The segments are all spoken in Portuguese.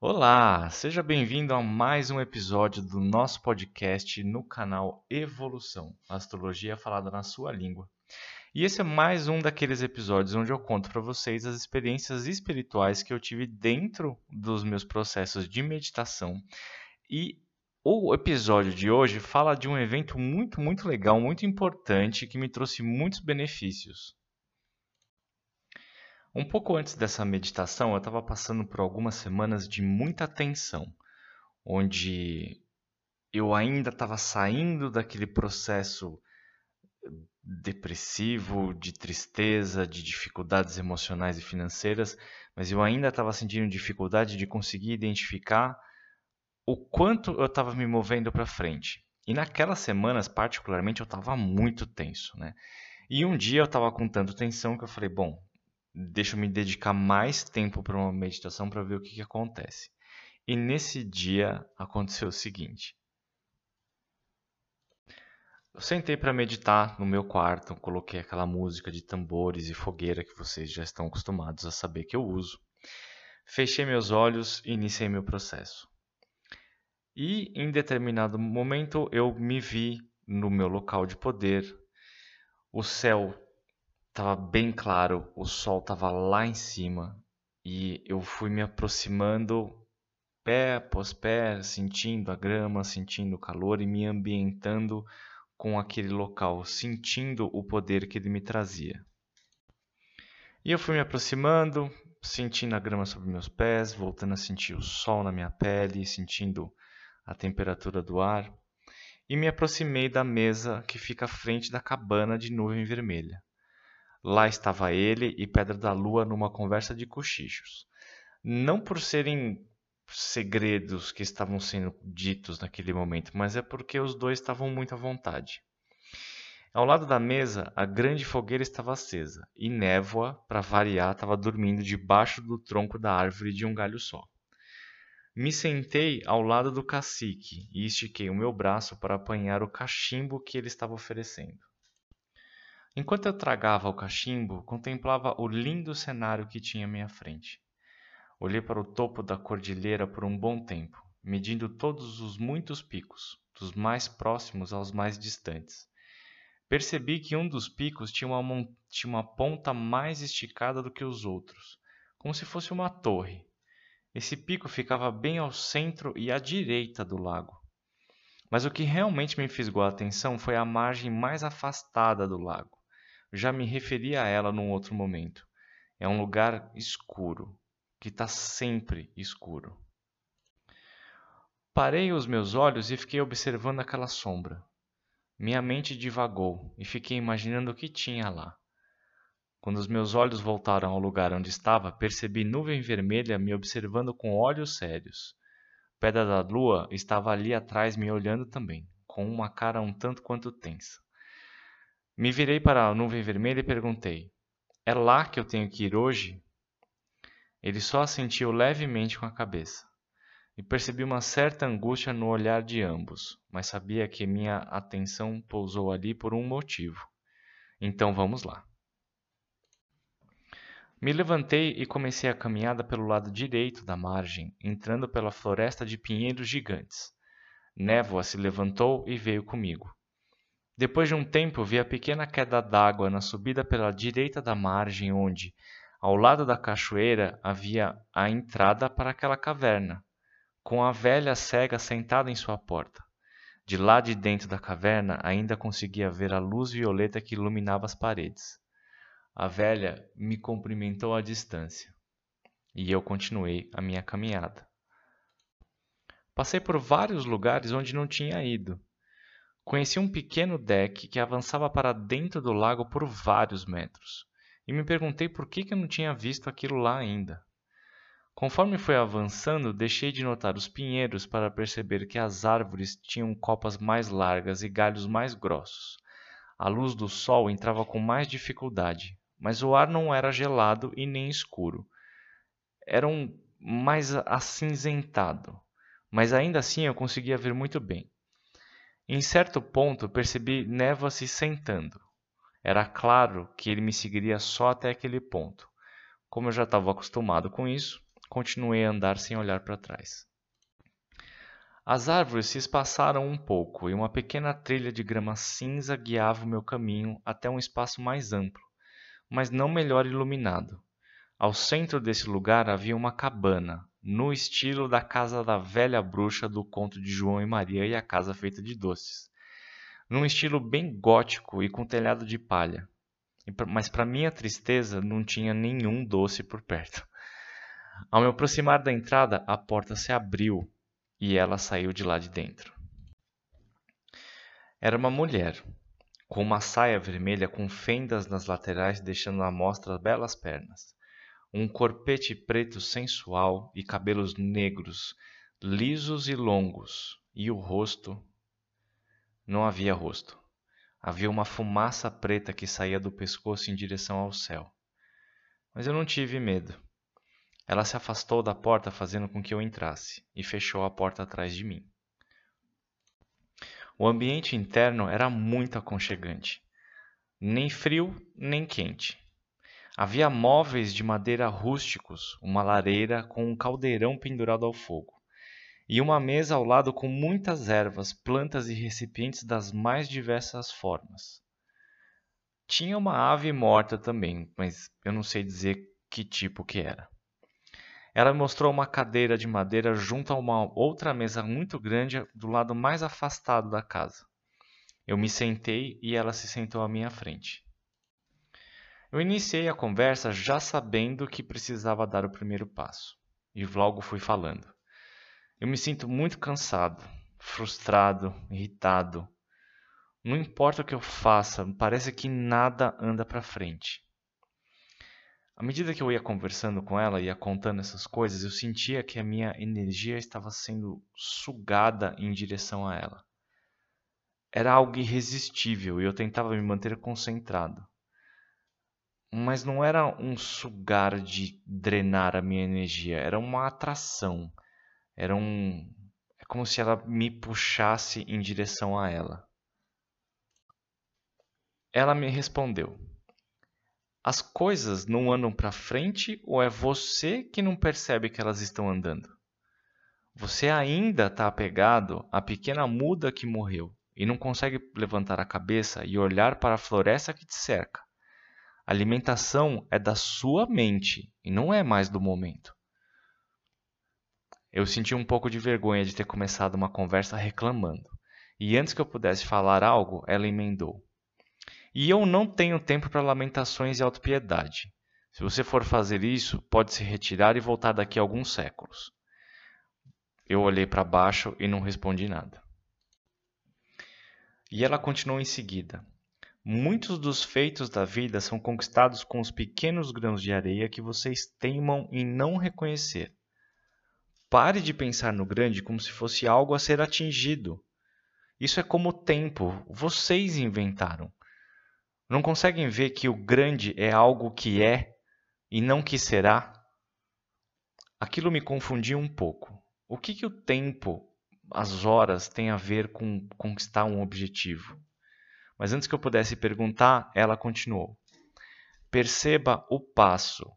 Olá, seja bem-vindo a mais um episódio do nosso podcast no canal Evolução, Astrologia falada na sua língua. E esse é mais um daqueles episódios onde eu conto para vocês as experiências espirituais que eu tive dentro dos meus processos de meditação. E o episódio de hoje fala de um evento muito, muito legal, muito importante que me trouxe muitos benefícios. Um pouco antes dessa meditação, eu estava passando por algumas semanas de muita tensão, onde eu ainda estava saindo daquele processo depressivo, de tristeza, de dificuldades emocionais e financeiras, mas eu ainda estava sentindo dificuldade de conseguir identificar o quanto eu estava me movendo para frente. E naquelas semanas, particularmente, eu estava muito tenso, né? E um dia eu estava com tanta tensão que eu falei, bom, deixa eu me dedicar mais tempo para uma meditação para ver o que, que acontece. E nesse dia aconteceu o seguinte. Eu sentei para meditar no meu quarto, coloquei aquela música de tambores e fogueira que vocês já estão acostumados a saber que eu uso. Fechei meus olhos e iniciei meu processo. E em determinado momento eu me vi no meu local de poder. O céu estava bem claro, o sol estava lá em cima e eu fui me aproximando pé após pé, sentindo a grama, sentindo o calor e me ambientando com aquele local, sentindo o poder que ele me trazia. E eu fui me aproximando, sentindo a grama sobre meus pés, voltando a sentir o sol na minha pele, sentindo a temperatura do ar, e me aproximei da mesa que fica à frente da cabana de nuvem vermelha. Lá estava ele e Pedra da Lua numa conversa de cochichos. Não por serem segredos que estavam sendo ditos naquele momento, mas é porque os dois estavam muito à vontade. Ao lado da mesa, a grande fogueira estava acesa e Névoa, para variar, estava dormindo debaixo do tronco da árvore de um galho só. Me sentei ao lado do cacique e estiquei o meu braço para apanhar o cachimbo que ele estava oferecendo. Enquanto eu tragava o cachimbo, contemplava o lindo cenário que tinha à minha frente. Olhei para o topo da cordilheira por um bom tempo, medindo todos os muitos picos, dos mais próximos aos mais distantes. Percebi que um dos picos tinha uma, tinha uma ponta mais esticada do que os outros, como se fosse uma torre. Esse pico ficava bem ao centro e à direita do lago. Mas o que realmente me fisgou a atenção foi a margem mais afastada do lago. Já me referi a ela num outro momento. É um lugar escuro, que está sempre escuro. Parei os meus olhos e fiquei observando aquela sombra. Minha mente divagou e fiquei imaginando o que tinha lá. Quando os meus olhos voltaram ao lugar onde estava, percebi nuvem vermelha me observando com olhos sérios. Pedra da Lua estava ali atrás me olhando também, com uma cara um tanto quanto tensa. Me virei para a nuvem vermelha e perguntei: É lá que eu tenho que ir hoje? Ele só assentiu levemente com a cabeça. E percebi uma certa angústia no olhar de ambos, mas sabia que minha atenção pousou ali por um motivo. Então vamos lá. Me levantei e comecei a caminhada pelo lado direito da margem, entrando pela floresta de pinheiros gigantes. Névoa se levantou e veio comigo. Depois de um tempo, vi a pequena queda d'água na subida pela direita da margem, onde, ao lado da cachoeira havia a entrada para aquela caverna, com a velha cega sentada em sua porta. De lá de dentro da caverna ainda conseguia ver a luz violeta que iluminava as paredes. A velha me cumprimentou à distância e eu continuei a minha caminhada. Passei por vários lugares onde não tinha ido. Conheci um pequeno deck que avançava para dentro do lago por vários metros e me perguntei por que, eu não tinha visto aquilo lá ainda. Conforme fui avançando, deixei de notar os pinheiros para perceber que as árvores tinham copas mais largas e galhos mais grossos. A luz do sol entrava com mais dificuldade, mas o ar não era gelado e nem escuro. Era um mais acinzentado, mas ainda assim eu conseguia ver muito bem. Em certo ponto percebi névoa se sentando. Era claro que ele me seguiria só até aquele ponto. Como eu já estava acostumado com isso, continuei a andar sem olhar para trás. As árvores se espaçaram um pouco e uma pequena trilha de grama cinza guiava o meu caminho até um espaço mais amplo, mas não melhor iluminado. Ao centro desse lugar havia uma cabana, no estilo da casa da velha bruxa do conto de João e Maria e a casa feita de doces. Num estilo bem gótico e com telhado de palha. Mas para minha tristeza não tinha nenhum doce por perto. Ao me aproximar da entrada, a porta se abriu e ela saiu de lá de dentro. Era uma mulher, com uma saia vermelha com fendas nas laterais deixando à mostra belas pernas um corpete preto sensual e cabelos negros, lisos e longos, e o rosto. Não havia rosto. Havia uma fumaça preta que saía do pescoço em direção ao céu. Mas eu não tive medo. Ela se afastou da porta, fazendo com que eu entrasse, e fechou a porta atrás de mim. O ambiente interno era muito aconchegante. Nem frio, nem quente. Havia móveis de madeira rústicos, uma lareira com um caldeirão pendurado ao fogo, e uma mesa ao lado com muitas ervas, plantas e recipientes das mais diversas formas. Tinha uma ave morta também, mas eu não sei dizer que tipo que era. Ela mostrou uma cadeira de madeira junto a uma outra mesa muito grande do lado mais afastado da casa. Eu me sentei e ela se sentou à minha frente. Eu iniciei a conversa já sabendo que precisava dar o primeiro passo, e logo fui falando. Eu me sinto muito cansado, frustrado, irritado. Não importa o que eu faça, parece que nada anda para frente. À medida que eu ia conversando com ela e ia contando essas coisas, eu sentia que a minha energia estava sendo sugada em direção a ela. Era algo irresistível e eu tentava me manter concentrado mas não era um sugar de drenar a minha energia, era uma atração. Era um é como se ela me puxasse em direção a ela. Ela me respondeu: As coisas não andam para frente ou é você que não percebe que elas estão andando? Você ainda está apegado à pequena muda que morreu e não consegue levantar a cabeça e olhar para a floresta que te cerca alimentação é da sua mente e não é mais do momento. Eu senti um pouco de vergonha de ter começado uma conversa reclamando. E antes que eu pudesse falar algo, ela emendou. E eu não tenho tempo para lamentações e autopiedade. Se você for fazer isso, pode se retirar e voltar daqui a alguns séculos. Eu olhei para baixo e não respondi nada. E ela continuou em seguida. Muitos dos feitos da vida são conquistados com os pequenos grãos de areia que vocês teimam em não reconhecer. Pare de pensar no grande como se fosse algo a ser atingido. Isso é como o tempo, vocês inventaram. Não conseguem ver que o grande é algo que é e não que será? Aquilo me confundia um pouco. O que, que o tempo, as horas, tem a ver com conquistar um objetivo? Mas antes que eu pudesse perguntar, ela continuou: Perceba o passo,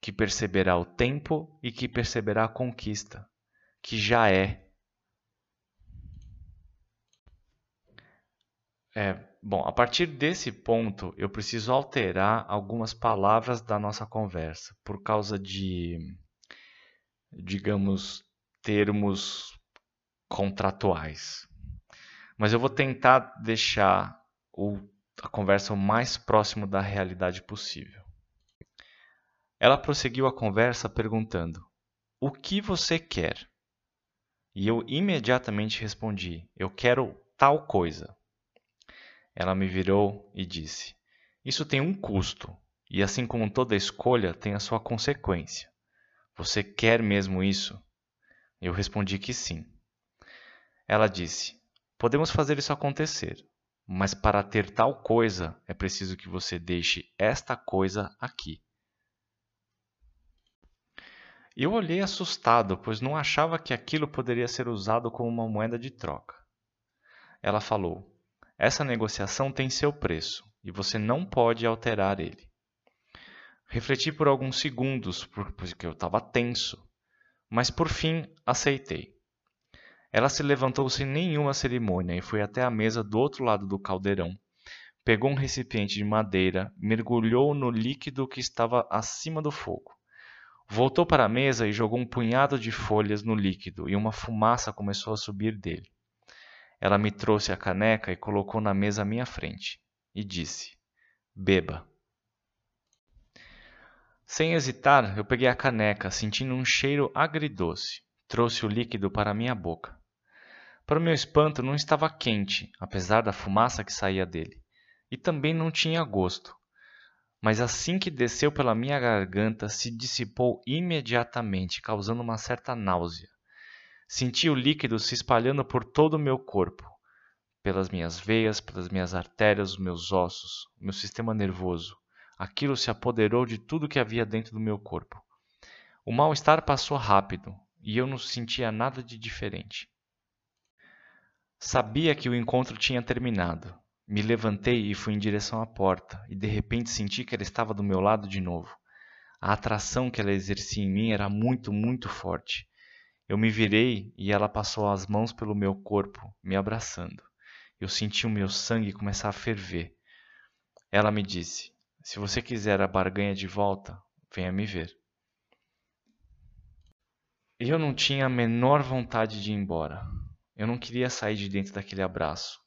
que perceberá o tempo e que perceberá a conquista, que já é. É, bom, a partir desse ponto, eu preciso alterar algumas palavras da nossa conversa, por causa de, digamos, termos contratuais. Mas eu vou tentar deixar ou a conversa o mais próximo da realidade possível. Ela prosseguiu a conversa perguntando: O que você quer? E eu imediatamente respondi: Eu quero tal coisa. Ela me virou e disse: Isso tem um custo, e assim como toda escolha, tem a sua consequência. Você quer mesmo isso? Eu respondi que sim. Ela disse: Podemos fazer isso acontecer, mas para ter tal coisa é preciso que você deixe esta coisa aqui. Eu olhei assustado, pois não achava que aquilo poderia ser usado como uma moeda de troca. Ela falou: Essa negociação tem seu preço e você não pode alterar ele. Refleti por alguns segundos, porque eu estava tenso. mas por fim aceitei. Ela se levantou sem nenhuma cerimônia e foi até a mesa do outro lado do caldeirão. Pegou um recipiente de madeira, mergulhou no líquido que estava acima do fogo. Voltou para a mesa e jogou um punhado de folhas no líquido, e uma fumaça começou a subir dele. Ela me trouxe a caneca e colocou na mesa à minha frente, e disse: Beba. Sem hesitar, eu peguei a caneca, sentindo um cheiro agridoce. Trouxe o líquido para minha boca. Para o meu espanto, não estava quente, apesar da fumaça que saía dele, e também não tinha gosto. Mas assim que desceu pela minha garganta, se dissipou imediatamente, causando uma certa náusea. Senti o líquido se espalhando por todo o meu corpo, pelas minhas veias, pelas minhas artérias, os meus ossos, meu sistema nervoso. Aquilo se apoderou de tudo que havia dentro do meu corpo. O mal-estar passou rápido e eu não sentia nada de diferente. Sabia que o encontro tinha terminado. Me levantei e fui em direção à porta, e de repente senti que ela estava do meu lado de novo. A atração que ela exercia em mim era muito, muito forte. Eu me virei e ela passou as mãos pelo meu corpo, me abraçando. Eu senti o meu sangue começar a ferver. Ela me disse: se você quiser a barganha de volta, venha me ver. Eu não tinha a menor vontade de ir embora. Eu não queria sair de dentro daquele abraço.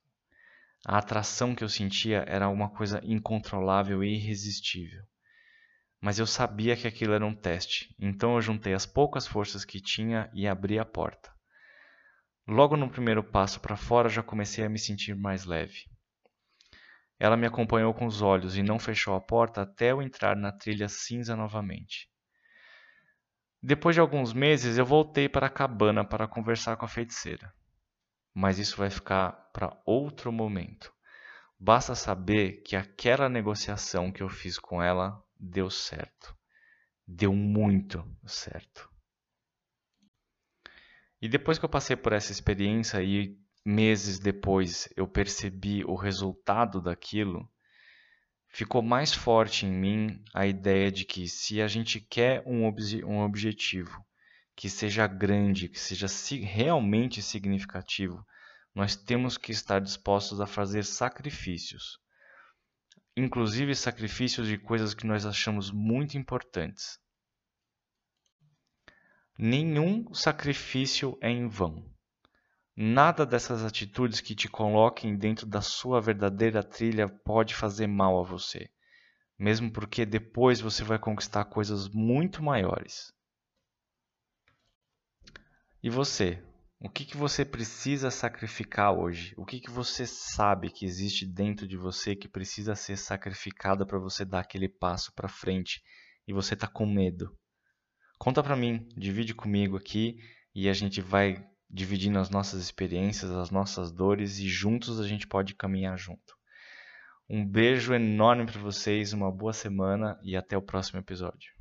A atração que eu sentia era uma coisa incontrolável e irresistível. Mas eu sabia que aquilo era um teste, então eu juntei as poucas forças que tinha e abri a porta. Logo no primeiro passo para fora já comecei a me sentir mais leve. Ela me acompanhou com os olhos e não fechou a porta até eu entrar na trilha cinza novamente. Depois de alguns meses, eu voltei para a cabana para conversar com a feiticeira. Mas isso vai ficar para outro momento. Basta saber que aquela negociação que eu fiz com ela deu certo. Deu muito certo. E depois que eu passei por essa experiência e meses depois eu percebi o resultado daquilo, ficou mais forte em mim a ideia de que se a gente quer um, um objetivo que seja grande, que seja realmente significativo, nós temos que estar dispostos a fazer sacrifícios. Inclusive sacrifícios de coisas que nós achamos muito importantes. Nenhum sacrifício é em vão. Nada dessas atitudes que te coloquem dentro da sua verdadeira trilha pode fazer mal a você, mesmo porque depois você vai conquistar coisas muito maiores. E você? O que, que você precisa sacrificar hoje? O que, que você sabe que existe dentro de você que precisa ser sacrificado para você dar aquele passo para frente e você está com medo? Conta para mim, divide comigo aqui e a gente vai dividindo as nossas experiências, as nossas dores e juntos a gente pode caminhar junto. Um beijo enorme para vocês, uma boa semana e até o próximo episódio.